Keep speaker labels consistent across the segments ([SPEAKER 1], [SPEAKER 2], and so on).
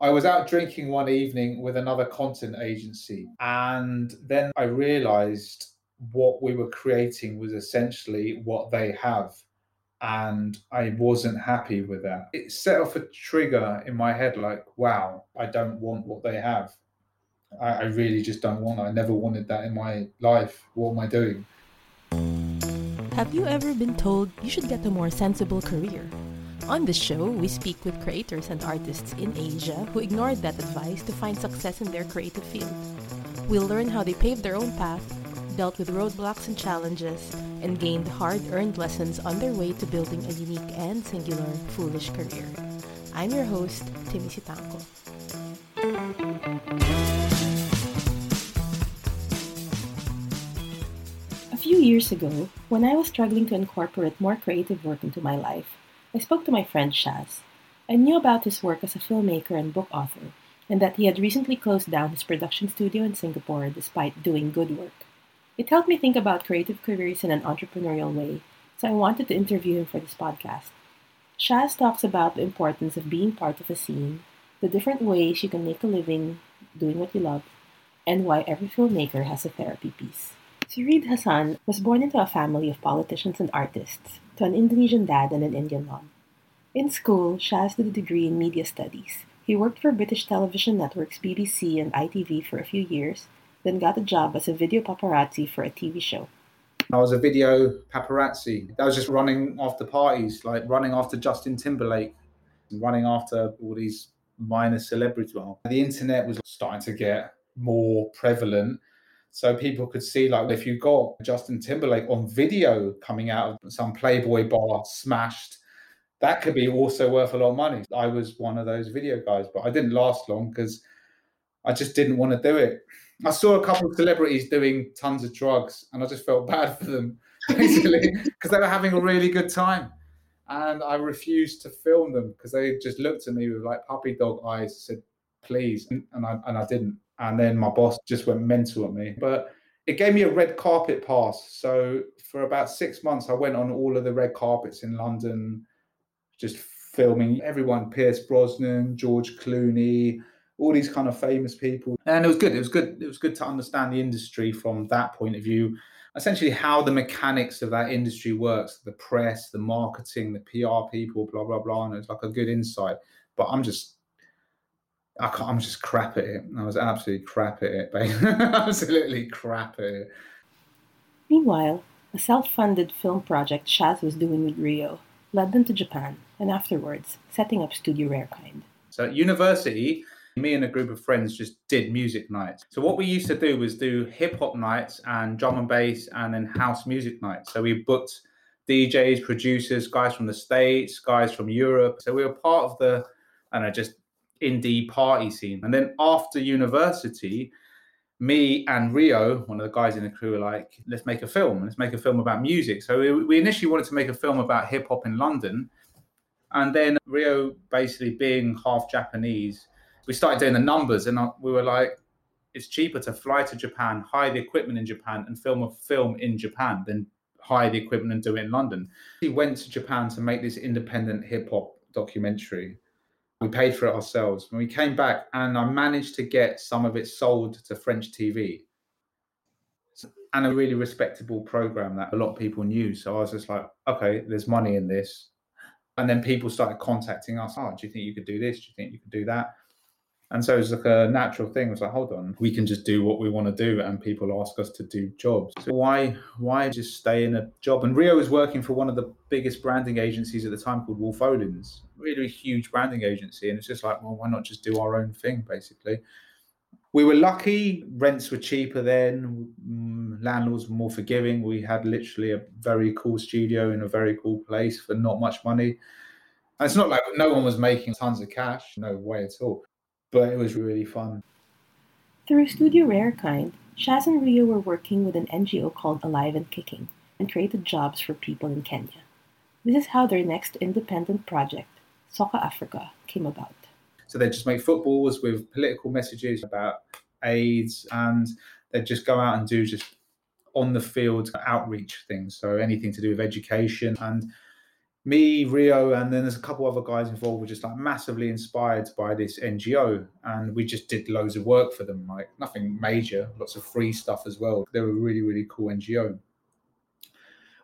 [SPEAKER 1] I was out drinking one evening with another content agency, and then I realized what we were creating was essentially what they have. And I wasn't happy with that. It set off a trigger in my head like, wow, I don't want what they have. I, I really just don't want. It. I never wanted that in my life. What am I doing?
[SPEAKER 2] Have you ever been told you should get a more sensible career? On this show, we speak with creators and artists in Asia who ignored that advice to find success in their creative field. We'll learn how they paved their own path, dealt with roadblocks and challenges, and gained hard earned lessons on their way to building a unique and singular foolish career. I'm your host, Timmy Sitanko. A few years ago, when I was struggling to incorporate more creative work into my life, I spoke to my friend Shaz. I knew about his work as a filmmaker and book author, and that he had recently closed down his production studio in Singapore despite doing good work. It helped me think about creative careers in an entrepreneurial way, so I wanted to interview him for this podcast. Shaz talks about the importance of being part of a scene, the different ways you can make a living doing what you love, and why every filmmaker has a therapy piece. Sirid Hassan was born into a family of politicians and artists, to an Indonesian dad and an Indian mom. In school, Shaz did a degree in media studies. He worked for British television networks BBC and ITV for a few years, then got a job as a video paparazzi for a TV show.
[SPEAKER 1] I was a video paparazzi. I was just running after parties, like running after Justin Timberlake, running after all these minor celebrities. Well, the internet was starting to get more prevalent so people could see like if you got Justin Timberlake on video coming out of some Playboy bar smashed, that could be also worth a lot of money. I was one of those video guys, but I didn't last long because I just didn't want to do it. I saw a couple of celebrities doing tons of drugs and I just felt bad for them basically because they were having a really good time. And I refused to film them because they just looked at me with like puppy dog eyes, said, please. And I, and I didn't and then my boss just went mental at me. But it gave me a red carpet pass. So for about six months, I went on all of the red carpets in London, just filming everyone Pierce Brosnan, George Clooney, all these kind of famous people. And it was good. It was good. It was good to understand the industry from that point of view. Essentially, how the mechanics of that industry works the press, the marketing, the PR people, blah, blah, blah. And it's like a good insight. But I'm just I can't, I'm just crap at it. I was absolutely crap at it, absolutely crap at it.
[SPEAKER 2] Meanwhile, a self-funded film project Shaz was doing with Rio led them to Japan, and afterwards, setting up Studio Rarekind.
[SPEAKER 1] So at university, me and a group of friends just did music nights. So what we used to do was do hip hop nights and drum and bass and then house music nights. So we booked DJs, producers, guys from the States, guys from Europe. So we were part of the, and I don't know, just indie party scene. And then after university, me and Rio, one of the guys in the crew, were like, let's make a film. Let's make a film about music. So we, initially wanted to make a film about hip hop in London. And then Rio, basically being half Japanese, we started doing the numbers and uh, we were like, it's cheaper to fly to Japan, hire the equipment in Japan, and film a film in Japan than hire the equipment and do it in London. He went to Japan to make this independent hip hop documentary we paid for it ourselves. When we came back, and I managed to get some of it sold to French TV and a really respectable program that a lot of people knew. So I was just like, okay, there's money in this. And then people started contacting us. Oh, do you think you could do this? Do you think you could do that? And so it's like a natural thing. It was like, hold on, we can just do what we want to do, and people ask us to do jobs. So why why just stay in a job? And Rio was working for one of the biggest branding agencies at the time called Wolff Olins, really huge branding agency. And it's just like, well, why not just do our own thing, basically? We were lucky. Rents were cheaper then. Mm, landlords were more forgiving. We had literally a very cool studio in a very cool place for not much money. And it's not like no one was making tons of cash, no way at all but it was really fun.
[SPEAKER 2] Through Studio Rarekind, Shaz and Rio were working with an NGO called Alive and Kicking and created jobs for people in Kenya. This is how their next independent project, Soccer Africa, came about.
[SPEAKER 1] So they'd just make footballs with political messages about AIDS and they'd just go out and do just on the field outreach things. So anything to do with education and me, Rio, and then there's a couple other guys involved were just like massively inspired by this NGO. And we just did loads of work for them, like nothing major, lots of free stuff as well. They were a really, really cool NGO.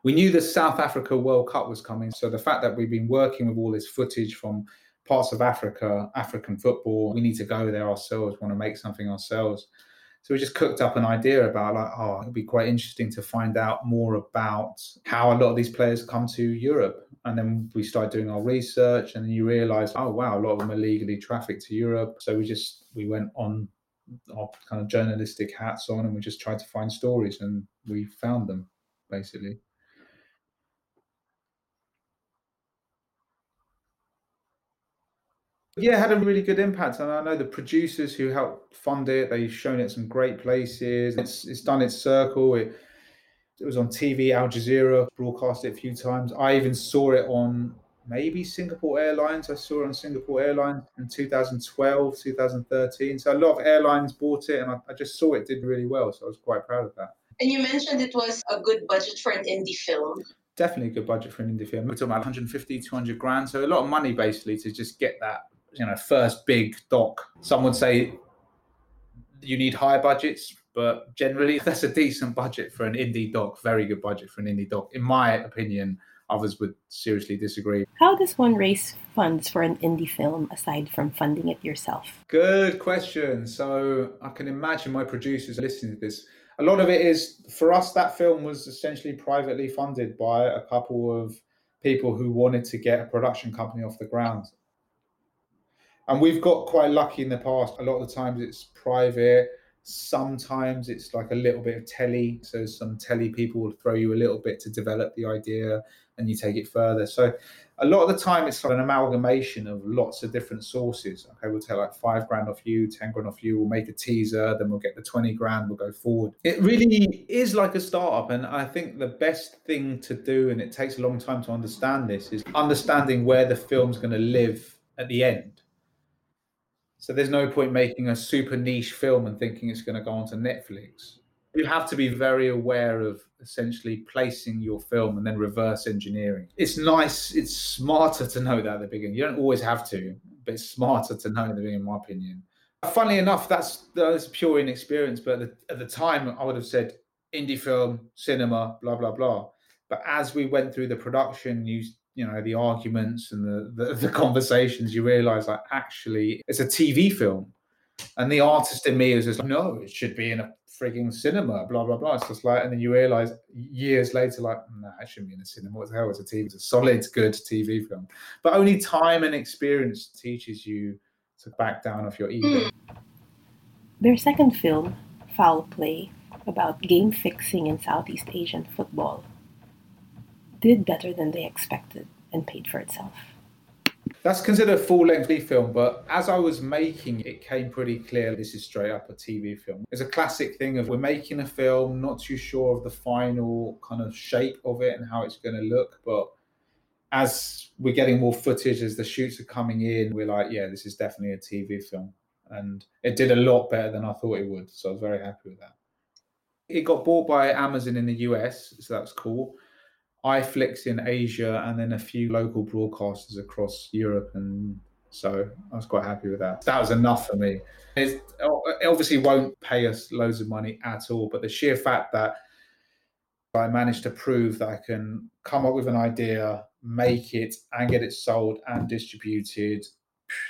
[SPEAKER 1] We knew the South Africa World Cup was coming. So the fact that we've been working with all this footage from parts of Africa, African football, we need to go there ourselves, want to make something ourselves. So we just cooked up an idea about like, oh, it'd be quite interesting to find out more about how a lot of these players come to Europe. And then we started doing our research, and then you realise, oh wow, a lot of them are legally trafficked to Europe. So we just we went on our kind of journalistic hats on, and we just tried to find stories, and we found them basically. Yeah, it had a really good impact, and I know the producers who helped fund it. They've shown it some great places. It's it's done its circle. It it was on TV, Al Jazeera broadcast it a few times. I even saw it on maybe Singapore Airlines. I saw it on Singapore Airlines in 2012, 2013. So a lot of airlines bought it, and I, I just saw it did really well. So I was quite proud of that.
[SPEAKER 3] And you mentioned it was a good budget for an indie film
[SPEAKER 1] definitely a good budget for an indie film. We're talking about 150, 200 grand. So a lot of money basically to just get that you know first big doc. Some would say you need higher budgets, but generally that's a decent budget for an indie doc. Very good budget for an indie doc, in my opinion. Others would seriously disagree.
[SPEAKER 2] How does one raise funds for an indie film aside from funding it yourself?
[SPEAKER 1] Good question. So I can imagine my producers listening to this. A lot of it is for us. That film was essentially privately funded by a couple of people who wanted to get a production company off the ground and we've got quite lucky in the past. A lot of the times it's private. Sometimes it's like a little bit of telly. So some telly people will throw you a little bit to develop the idea and you take it further. So a lot of the time it's like an amalgamation of lots of different sources. Okay, we'll take like five grand off you, 10 grand off you, we'll make a teaser, then we'll get the 20 grand, we'll go forward. It really is like a startup. And I think the best thing to do, and it takes a long time to understand this, is understanding where the film's going to live at the end. So there's no point making a super niche film and thinking it's going to go onto Netflix. You have to be very aware of essentially placing your film and then reverse engineering. It's nice, it's smarter to know that at the beginning. You don't always have to, but it's smarter to know in the beginning, in my opinion. Funnily enough, that's that's pure inexperience. But at the, at the time, I would have said indie film, cinema, blah blah blah. But as we went through the production, you you know the arguments and the, the, the conversations you realize like actually it's a tv film. And the artist in me is just like no it should be in a frigging cinema blah blah blah. It's just like and then you realize years later like no nah, it shouldn't be in a cinema. What the hell is a tv it's a solid good tv film. But only time and experience teaches you to back down off your ego. Hmm.
[SPEAKER 2] Their second film foul play about game fixing in southeast asian football did better than they expected and paid for itself.
[SPEAKER 1] That's considered a full length film, but as I was making it, came pretty clear this is straight up a TV film. It's a classic thing of we're making a film, not too sure of the final kind of shape of it and how it's going to look, but as we're getting more footage, as the shoots are coming in, we're like, yeah, this is definitely a TV film. And it did a lot better than I thought it would. So I was very happy with that. It got bought by Amazon in the US, so that's cool iFlix in Asia, and then a few local broadcasters across Europe. And so I was quite happy with that. That was enough for me. It obviously won't pay us loads of money at all, but the sheer fact that I managed to prove that I can come up with an idea, make it, and get it sold and distributed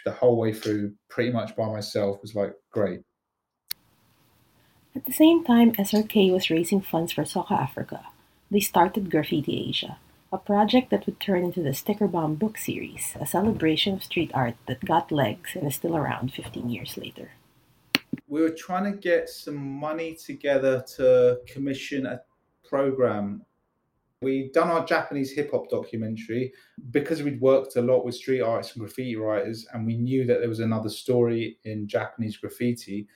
[SPEAKER 1] the whole way through pretty much by myself was like great.
[SPEAKER 2] At the same time, SRK was raising funds for Soccer Africa they started Graffiti Asia, a project that would turn into the Sticker Bomb book series, a celebration of street art that got legs and is still around 15 years later.
[SPEAKER 1] We were trying to get some money together to commission a program. We'd done our Japanese hip hop documentary because we'd worked a lot with street artists and graffiti writers, and we knew that there was another story in Japanese graffiti.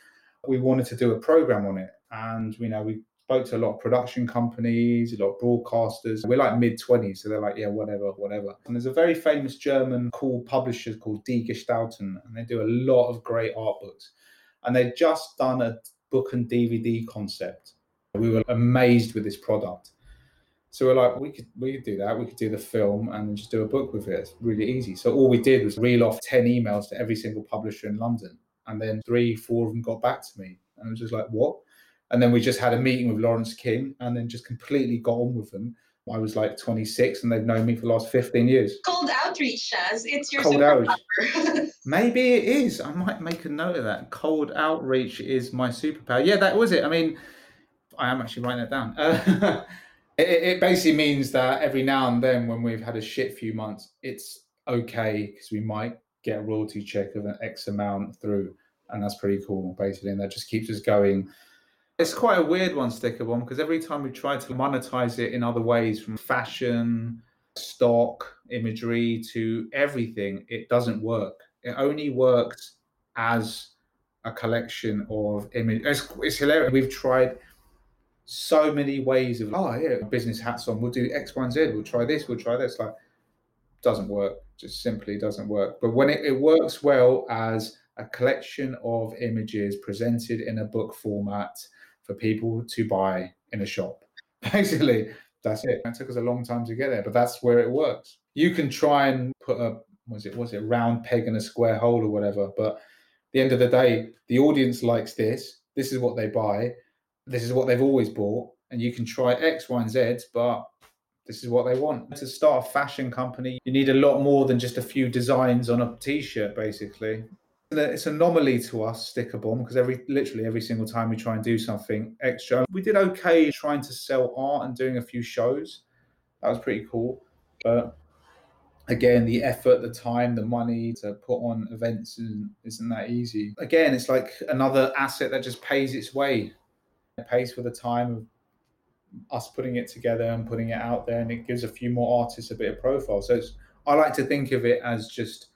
[SPEAKER 1] We wanted to do a program on it, and you know we spoke to a lot of production companies, a lot of broadcasters. We're like mid 20s, so they're like, yeah, whatever, whatever. And there's a very famous German cool publisher called Die Gestalten, and they do a lot of great art books. And they'd just done a book and DVD concept. We were amazed with this product. So we're like, we could we could do that. We could do the film and just do a book with it. It's really easy. So all we did was reel off ten emails to every single publisher in London, and then three, four of them got back to me, and I was just like, what? And then we just had a meeting with Laurence King, and then just completely got on with them. I was like 26, and they've known me for the last 15 years.
[SPEAKER 3] Cold outreach, Shaz. It's your
[SPEAKER 1] Cold
[SPEAKER 3] superpower.
[SPEAKER 1] Maybe it is. I might make a note of that. Cold outreach is my superpower. Yeah, that was it. I mean, I am actually writing that down. Uh, it, it basically means that every now and then, when we've had a shit few months, it's okay because we might get a royalty check of an X amount through, and that's pretty cool, basically. And that just keeps us going. It's quite a weird one, Sticker Bomb, because every time we try to monetize it in other ways, from fashion, stock, imagery to everything, it doesn't work. It only works as a collection of image. It's, it's hilarious. We've tried so many ways of oh yeah, business hats on. We'll do X, Y, and Z. We'll try this. We'll try this. Like doesn't work. Just simply doesn't work. But when it, it works well as a collection of images presented in a book format for people to buy in a shop, basically that's it. It took us a long time to get there, but that's where it works. You can try and put a was it was it round peg in a square hole or whatever, but the end of the day, the audience likes this. This is what they buy. This is what they've always bought, and you can try X, Y, and Z, but this is what they want. To start a fashion company, you need a lot more than just a few designs on a t-shirt, basically. It's an anomaly to us, Sticker Bomb, because every literally every single time we try and do something extra, we did okay trying to sell art and doing a few shows. That was pretty cool, but again, the effort, the time, the money to put on events isn't, isn't that easy. Again, it's like another asset that just pays its way. It pays for the time of us putting it together and putting it out there, and it gives a few more artists a bit of profile. So I like to think of it as just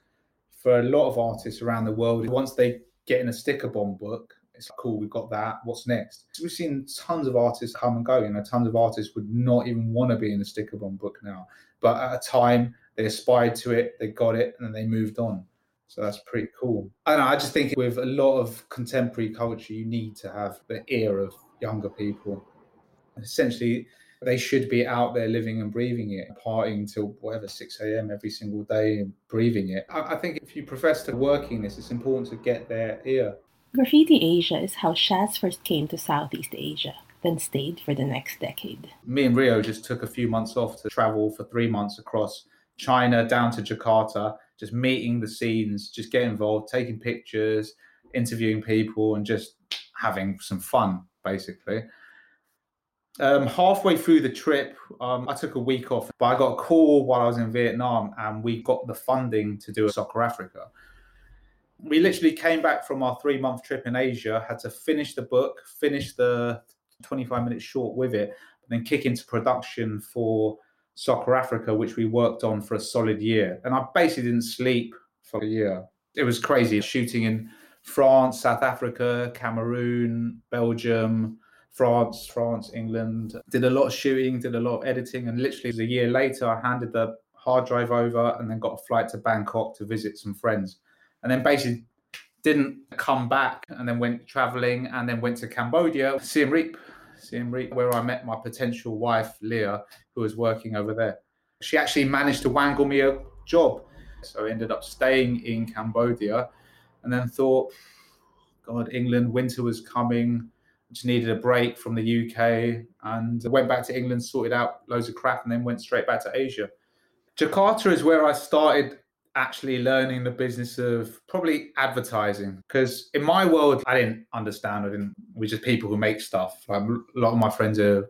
[SPEAKER 1] for a lot of artists around the world, once they get in a sticker bomb book, it's like, cool, we've got that. What's next? We've seen tons of artists come and go. You know, tons of artists would not even want to be in a sticker bomb book now. But at a time, they aspired to it, they got it, and then they moved on. So that's pretty cool. Know, I just think with a lot of contemporary culture, you need to have the ear of younger people. Essentially, they should be out there living and breathing it, partying till whatever 6 a.m. every single day and breathing it. I, I think if you profess to working this, it's important to get their ear.
[SPEAKER 2] Graffiti Asia is how Shaz first came to Southeast Asia, then stayed for the next decade.
[SPEAKER 1] Me and Rio just took a few months off to travel for three months across China down to Jakarta, just meeting the scenes, just get involved, taking pictures, interviewing people, and just having some fun, basically. Um, halfway through the trip, um, I took a week off, but I got a call while I was in Vietnam, and we got the funding to do a Soccer Africa. We literally came back from our three month trip in Asia, had to finish the book, finish the 25 minutes short with it, and then kick into production for Soccer Africa, which we worked on for a solid year. And I basically didn't sleep for a year. It was crazy shooting in France, South Africa, Cameroon, Belgium, France, France, England. Did a lot of shooting, did a lot of editing, and literally a year later, I handed the hard drive over and then got a flight to Bangkok to visit some friends, and then basically didn't come back, and then went traveling, and then went to Cambodia, Siem Reap, Siem Reap, where I met my potential wife Leah, who was working over there. She actually managed to wangle me a job, so I ended up staying in Cambodia, and then thought, God, England, winter was coming just needed a break from the UK and went back to England, sorted out loads of crap, and then went straight back to Asia. Jakarta is where I started actually learning the business of probably advertising because in my world I didn't understand. I didn't. We're just people who make stuff. Like a lot of my friends are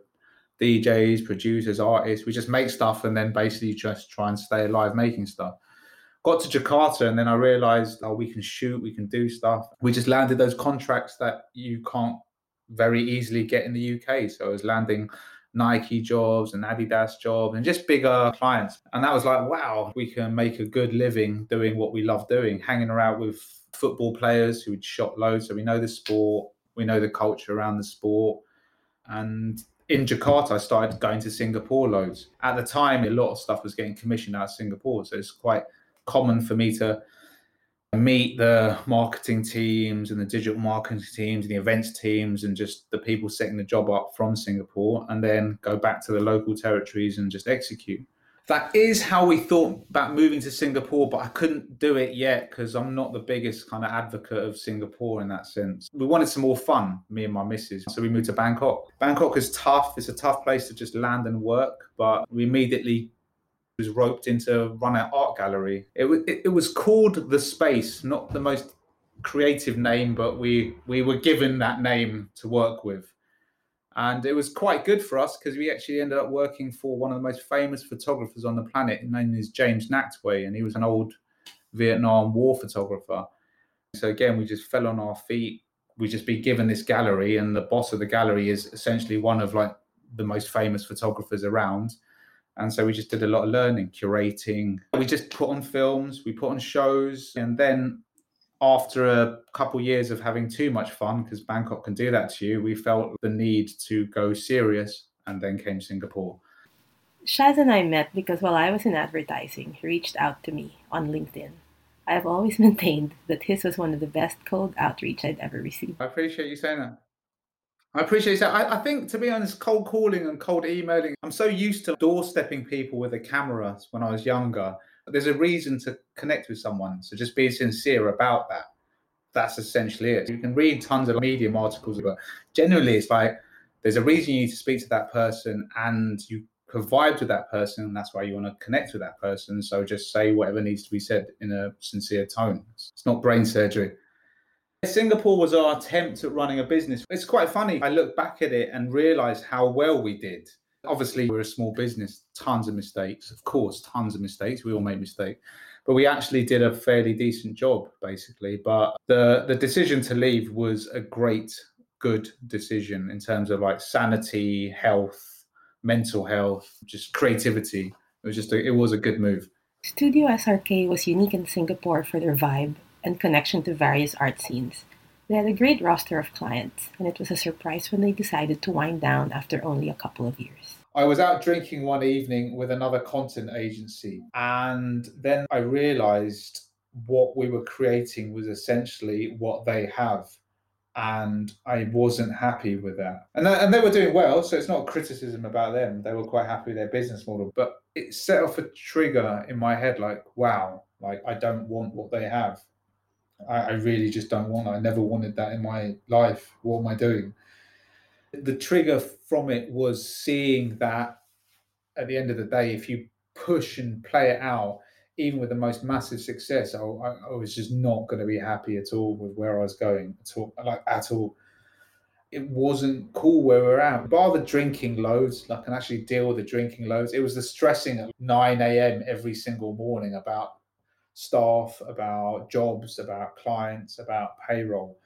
[SPEAKER 1] DJs, producers, artists. We just make stuff and then basically just try and stay alive making stuff. Got to Jakarta and then I realized, oh, we can shoot, we can do stuff. We just landed those contracts that you can't very easily get in the UK. So I was landing Nike jobs and Adidas jobs and just bigger clients. And that was like, wow, we can make a good living doing what we love doing, hanging around with football players who would shot loads. So we know the sport, we know the culture around the sport. And in Jakarta, I started going to Singapore loads. At the time, a lot of stuff was getting commissioned out of Singapore. So it's quite common for me to meet the marketing teams and the digital marketing teams and the events teams and just the people setting the job up from Singapore and then go back to the local territories and just execute. That is how we thought about moving to Singapore, but I couldn't do it yet because I'm not the biggest kind of advocate of Singapore in that sense. We wanted some more fun, me and my missus. So we moved to Bangkok. Bangkok is tough. It's a tough place to just land and work, but we immediately was roped into run an art gallery. It was it, it was called the Space, not the most creative name, but we we were given that name to work with, and it was quite good for us because we actually ended up working for one of the most famous photographers on the planet. His name is James Nachtwey, and he was an old Vietnam War photographer. So again, we just fell on our feet. We just be given this gallery, and the boss of the gallery is essentially one of like the most famous photographers around and so we just did a lot of learning, curating. We just put on films, we put on shows. And then after a couple years of having too much fun, because Bangkok can do that to you, we felt the need to go serious and then came Singapore.
[SPEAKER 2] Shaz and I met because while I was in advertising, he reached out to me on LinkedIn. I have always maintained that his was one of the best cold outreach I'd ever received.
[SPEAKER 1] I appreciate you saying that. I appreciate that. I, I, think, to be honest, cold calling and cold emailing, I'm so used to doorstepping people with a camera when I was younger. There's a reason to connect with someone. So just be sincere about that. That's essentially it. You can read tons of Medium articles, but generally it's like there's a reason you need to speak to that person and you provide with that person. And that's why you want to connect with that person. So just say whatever needs to be said in a sincere tone. It's not brain surgery. Singapore was our attempt at running a business. It's quite funny. I look back at it and realize how well we did. Obviously, we're a small business, tons of mistakes, of course, tons of mistakes. We all make mistakes. But we actually did a fairly decent job, basically. But the, the decision to leave was a great, good decision in terms of like sanity, health, mental health, just creativity. It was just a, it was a good move.
[SPEAKER 2] Studio SRK was unique in Singapore for their vibe and connection to various art scenes. They had a great roster of clients, and it was a surprise when they decided to wind down after only a couple of years.
[SPEAKER 1] I was out drinking one evening with another content agency, and then I realized what we were creating was essentially what they have. And I wasn't happy with that. And, that, and they were doing well, so it's not criticism about them. They were quite happy with their business model. But it set off a trigger in my head like, wow, like I don't want what they have I, I really just don't want. I never wanted that in my life. What am I doing? The trigger from it was seeing that at the end of the day, if you push and play it out, even with the most massive success, I, I, was just not going to be happy at all with where I was going at all, like at all. It wasn't cool where we we're at. Bar the drinking loads, I can actually deal with the drinking loads. It was the stressing at 9 a.m. every single morning about staff, about jobs, about clients, about payroll.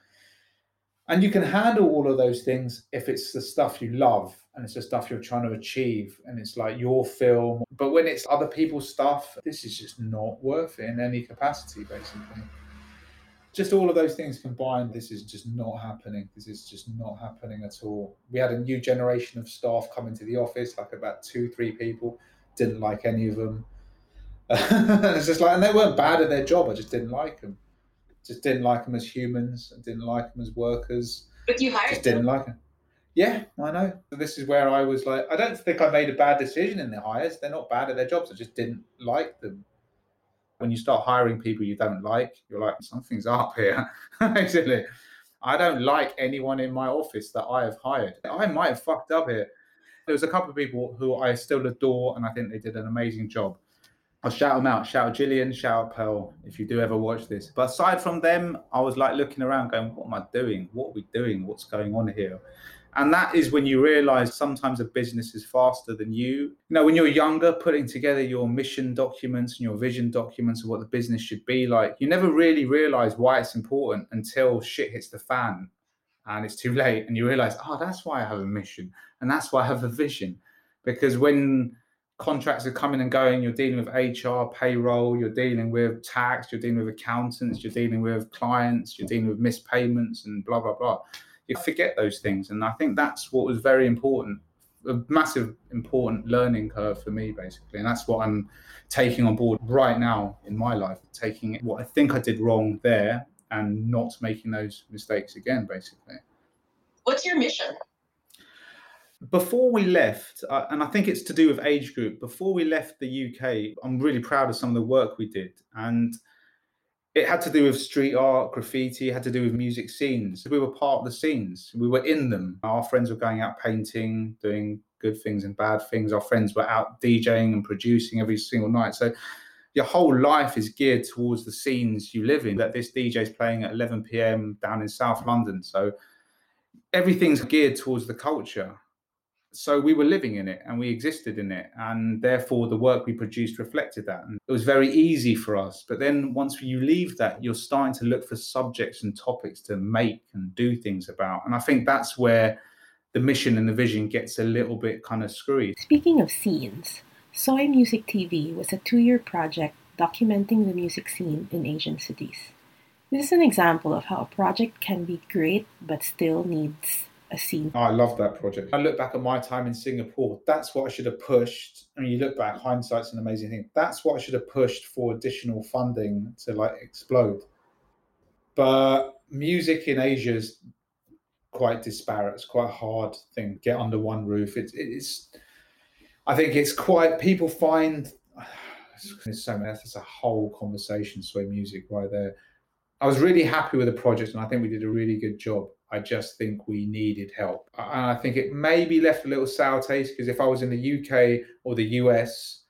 [SPEAKER 1] And you can handle all of those things if it's the stuff you love and it's the stuff you're trying to achieve and it's like your film. But when it's other people's stuff, this is just not worth it in any capacity, basically. Just all of those things combined, this is just not happening. This is just not happening at all. We had a new generation of staff come into the office, like about two, three people, didn't like any of them it's just like, and they weren't bad at their job. I just didn't like them. Just didn't like them as humans. I didn't like them as workers.
[SPEAKER 3] But you hired
[SPEAKER 1] just didn't like them. Yeah, I know. This is where I was like, I don't think I made a bad decision in the hires. They're not bad at their jobs. I just didn't like them. When you start hiring people you don't like, you're like, something's up here. Basically, I don't like anyone in my office that I have hired. I might have fucked up here. There was a couple of people who I still adore, and I think they did an amazing job. I'll shout them out. Shout out shout out Pearl, if you do ever watch this. But aside from them, I was like looking around going, what am I doing? What are we doing? What's going on here? And that is when you realize sometimes a business is faster than you. You know, when you're younger, putting together your mission documents and your vision documents of what the business should be like, you never really realize why it's important until shit hits the fan and it's too late. And you realize, oh, that's why I have a mission and that's why I have a vision. Because when contracts are coming and going. You're dealing with HR, payroll, you're dealing with tax, you're dealing with accountants, you're dealing with clients, you're dealing with missed payments and blah, blah, blah. You forget those things. And I think that's what was very important a massive, important learning curve for me, basically. And that's what I'm taking on board right now in my life, taking what I think I did wrong there and not making those mistakes again, basically.
[SPEAKER 3] What's your mission?
[SPEAKER 1] Before we left, uh, and I think it's to do with age group, before we left the UK, I'm really proud of some of the work we did. And it had to do with street art, graffiti, it had to do with music scenes. We were part of the scenes, we were in them. Our friends were going out painting, doing good things and bad things. Our friends were out DJing and producing every single night. So your whole life is geared towards the scenes you live in. That this DJ is playing at 11 p.m. down in South London. So everything's geared towards the culture so we were living in it and we existed in it and therefore the work we produced reflected that. And it was very easy for us but then once you leave that you're starting to look for subjects and topics to make and do things about. And i think that's where the mission and the vision gets a little bit kind of screwy.
[SPEAKER 2] Speaking of scenes soy music tv was a two-year project documenting the music scene in asian cities. This is an example of how a project can be great but still needs a scene.
[SPEAKER 1] I love that project. I look back at my time in Singapore. That's what I should have pushed. I mean, you look back, hindsight's an amazing thing. That's what I should have pushed for additional funding to like explode. But music in Asia is quite disparate. It's quite a hard thing get under one roof. It's, it's I think it's quite, people find, it's so many. that's a whole conversation, sway music right there. I was really happy with the project and I think we did a really good job I just think we needed help. And I think it maybe left a little sour taste because if I was in the UK or the US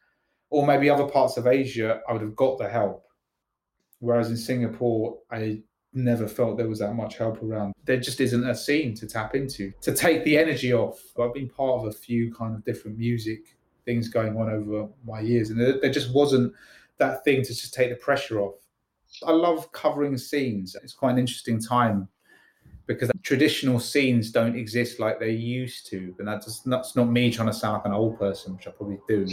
[SPEAKER 1] or maybe other parts of Asia, I would have got the help. Whereas in Singapore, I never felt there was that much help around. There just isn't a scene to tap into to take the energy off. I've been part of a few kind of different music things going on over my years, and there, there just wasn't that thing to just take the pressure off. I love covering scenes. It's quite an interesting time because traditional scenes don't exist like they used to. And that's not, that's not me trying to sound like an old person, which I probably do.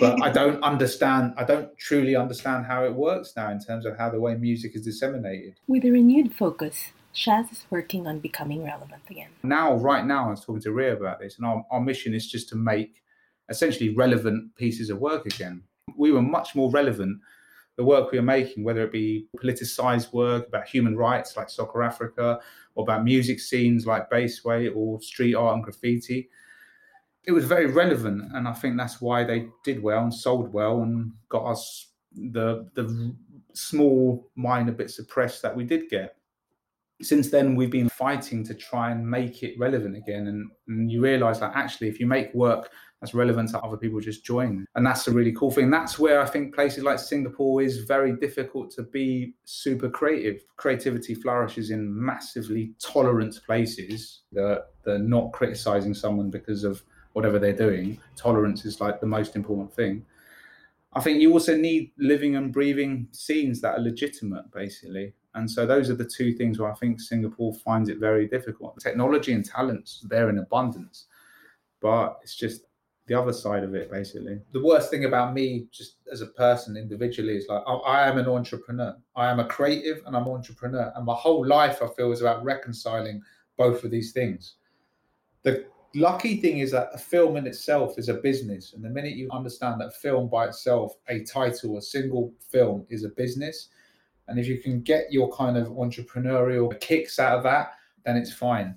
[SPEAKER 1] But I don't understand, I don't truly understand how it works now in terms of how the way music is disseminated.
[SPEAKER 2] With a renewed focus, Shaz is working on becoming relevant again.
[SPEAKER 1] Now, right now, I was talking to Rio about this, and our, our mission is just to make essentially relevant pieces of work again. We were much more relevant the work we are making, whether it be politicized work about human rights like Soccer Africa, or about music scenes like Baseway or street art and graffiti, it was very relevant. And I think that's why they did well and sold well and got us the the small minor bits of press that we did get. Since then, we've been fighting to try and make it relevant again. And, and you realize that actually, if you make work that's relevant to other people just join. And that's a really cool thing. That's where I think places like Singapore is very difficult to be super creative. Creativity flourishes in massively tolerant places that they're not criticizing someone because of whatever they're doing. Tolerance is like the most important thing. I think you also need living and breathing scenes that are legitimate, basically. And so those are the two things where I think Singapore finds it very difficult. Technology and talents there in abundance, but it's just the other side of it basically. The worst thing about me just as a person individually is like I, I, am an entrepreneur. I am a creative and i'm an entrepreneur and my whole life i feel is about reconciling both of these things. The lucky thing is that a film in itself is a business and the minute you understand that film by itself a title a single film is a business and if you can get your kind of entrepreneurial kicks out of that then it's fine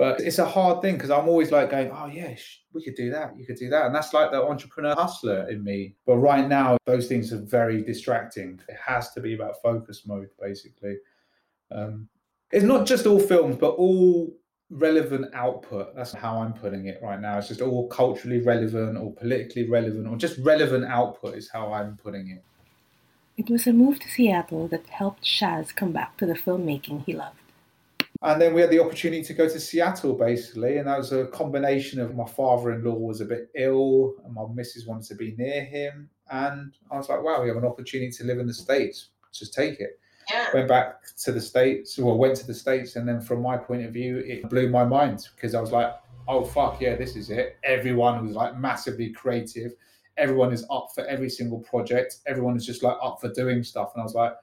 [SPEAKER 1] but it's a hard thing because I'm always like going, oh, yeah, we could do that. You could do that. And that's like the entrepreneur hustler in me. But right now, those things are very distracting. It has to be about focus mode, basically. Um, it's not just all films, but all relevant output. That's how I'm putting it right now. It's just all culturally relevant or politically relevant or just relevant output is how I'm putting it.
[SPEAKER 2] It was a move to Seattle that helped Shaz come back to the filmmaking he loved.
[SPEAKER 1] And then we had the opportunity to go to Seattle, basically, and that was a combination of my father-in-law was a bit ill, and my missus wanted to be near him, and I was like, "Wow, we have an opportunity to live in the states. Let's just take it."
[SPEAKER 3] Yeah.
[SPEAKER 1] Went back to the states, well, went to the states, and then from my point of view, it blew my mind because I was like, "Oh fuck yeah, this is it!" Everyone was like massively creative. Everyone is up for every single project. Everyone is just like up for doing stuff, and I was like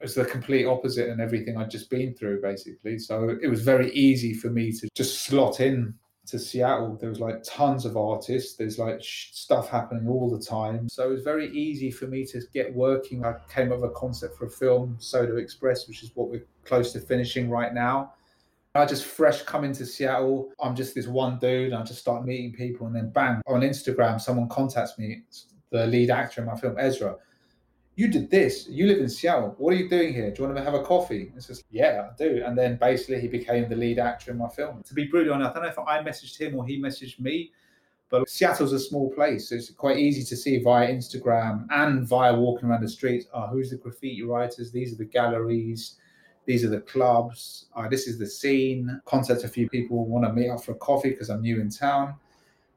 [SPEAKER 1] it's the complete opposite and everything I'd just been through, basically. So it was very easy for me to just slot in to Seattle, there was like tons of artists. There's like sh- stuff happening all the time. So it was very easy for me to get working. I came up with a concept for a film, Soda Express, which is what we're close to finishing right now. I just fresh coming to Seattle. I'm just this one dude. I just start meeting people, and then bang on Instagram, someone contacts me. The lead actor in my film, Ezra you did this. You live in Seattle. What are you doing here? Do you want to have a coffee? It's just, yeah, I do. And then basically he became the lead actor in my film. To be brutally honest, I don't know if I messaged him or he messaged me, but Seattle's a small place. So it's quite easy to see via Instagram and via walking around the streets. Oh, who's the graffiti writers? These are the galleries. These are the clubs. Oh, this is the scene. Contact a few people want to meet up for a coffee because I'm new in town.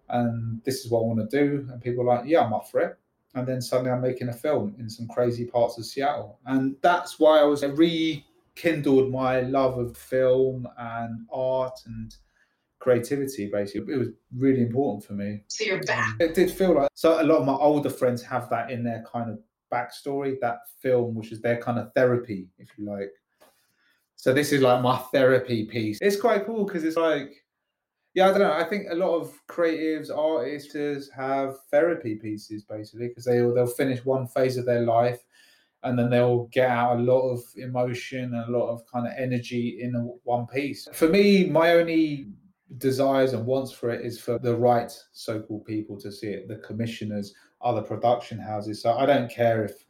[SPEAKER 1] And this is what I want to do. And people are like, yeah, I'm up for it and then suddenly I'm making a film in some crazy parts of Seattle. And that's why I was rekindled my love of film and art and creativity basically. It was really important for me.
[SPEAKER 3] So you're back.
[SPEAKER 1] Um, it did feel like so a lot of my older friends have that in their kind of backstory that film which is their kind of therapy if you like. So this is like my therapy piece. It's quite cool because it's like yeah, I don't know. I think a lot of creatives, artists have therapy pieces basically because they they'll finish one phase of their life and then they'll get out a lot of emotion and a lot of kind of energy in one piece. For me, my only desires and wants for it is for the right so-called people to see it, the commissioners, other production houses. So I don't care if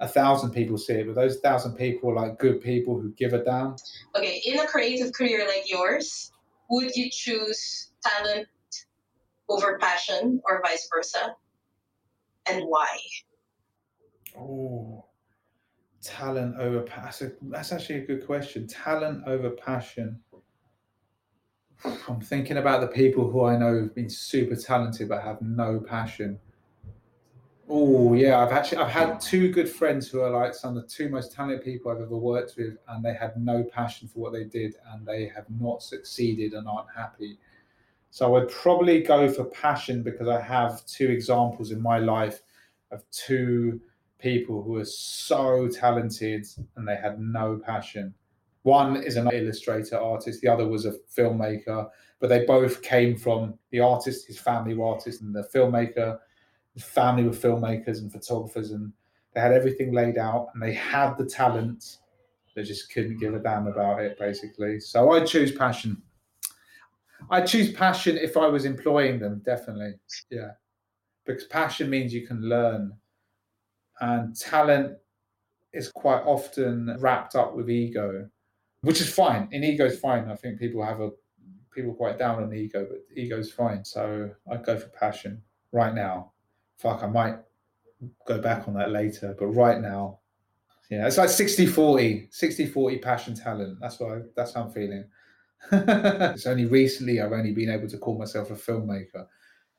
[SPEAKER 1] a thousand people see it, but those thousand people are like good people who give a damn.
[SPEAKER 3] Okay, in a creative career like yours, would you choose talent over passion or vice versa? And why?
[SPEAKER 1] Oh, talent over passion. That's actually a good question. Talent over passion. I'm thinking about the people who I know have been super talented but have no passion. Oh yeah, I've actually I've had two good friends who are like some of the two most talented people I've ever worked with, and they had no passion for what they did, and they have not succeeded and aren't happy. So I would probably go for passion because I have two examples in my life of two people who are so talented and they had no passion. One is an illustrator artist, the other was a filmmaker, but they both came from the artist, his family were artists, and the filmmaker family were filmmakers and photographers, and they had everything laid out, and they had the talent. They just couldn't give a damn about it, basically. So I choose passion. I choose passion if I was employing them, definitely. Yeah, because passion means you can learn, and talent is quite often wrapped up with ego, which is fine. And ego is fine. I think people have a people quite down on ego, but ego is fine. So I go for passion right now fuck, I might go back on that later. But right now, yeah, it's like 60 40, 60 40 passion talent. That's what I, that's how I'm feeling. it's only recently I've only been able to call myself a filmmaker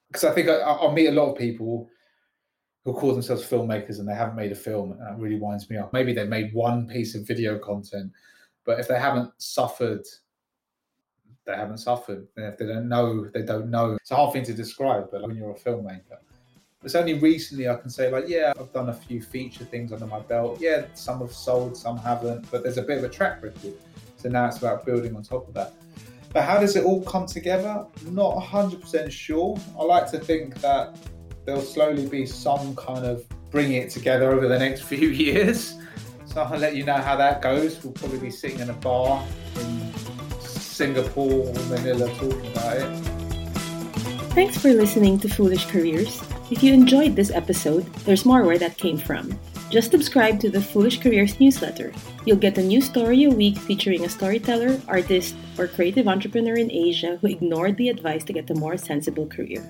[SPEAKER 1] because I think I, I'll meet a lot of people who call themselves filmmakers and they haven't made a film, and that really winds me up. Maybe they've made one piece of video content, but if they haven't suffered, they haven't suffered. And if they don't know, they don't know. It's a hard thing to describe, but when you're a filmmaker, it's only recently I can say, like, yeah, I've done a few feature things under my belt. Yeah, some have sold, some haven't, but there's a bit of a track record. So now it's about building on top of that. But how does it all come together? Not 100% sure. I like to think that there'll slowly be some kind of bringing it together over the next few years. So I'll let you know how that goes. We'll probably be sitting in a bar in Singapore or Manila talking about it.
[SPEAKER 2] Thanks for listening to Foolish Careers. If you enjoyed this episode, there's more where that came from. Just subscribe to the Foolish Careers newsletter. You'll get a new story a week featuring a storyteller, artist, or creative entrepreneur in Asia who ignored the advice to get a more sensible career.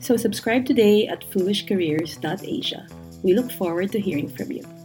[SPEAKER 2] So subscribe today at foolishcareers.asia. We look forward to hearing from you.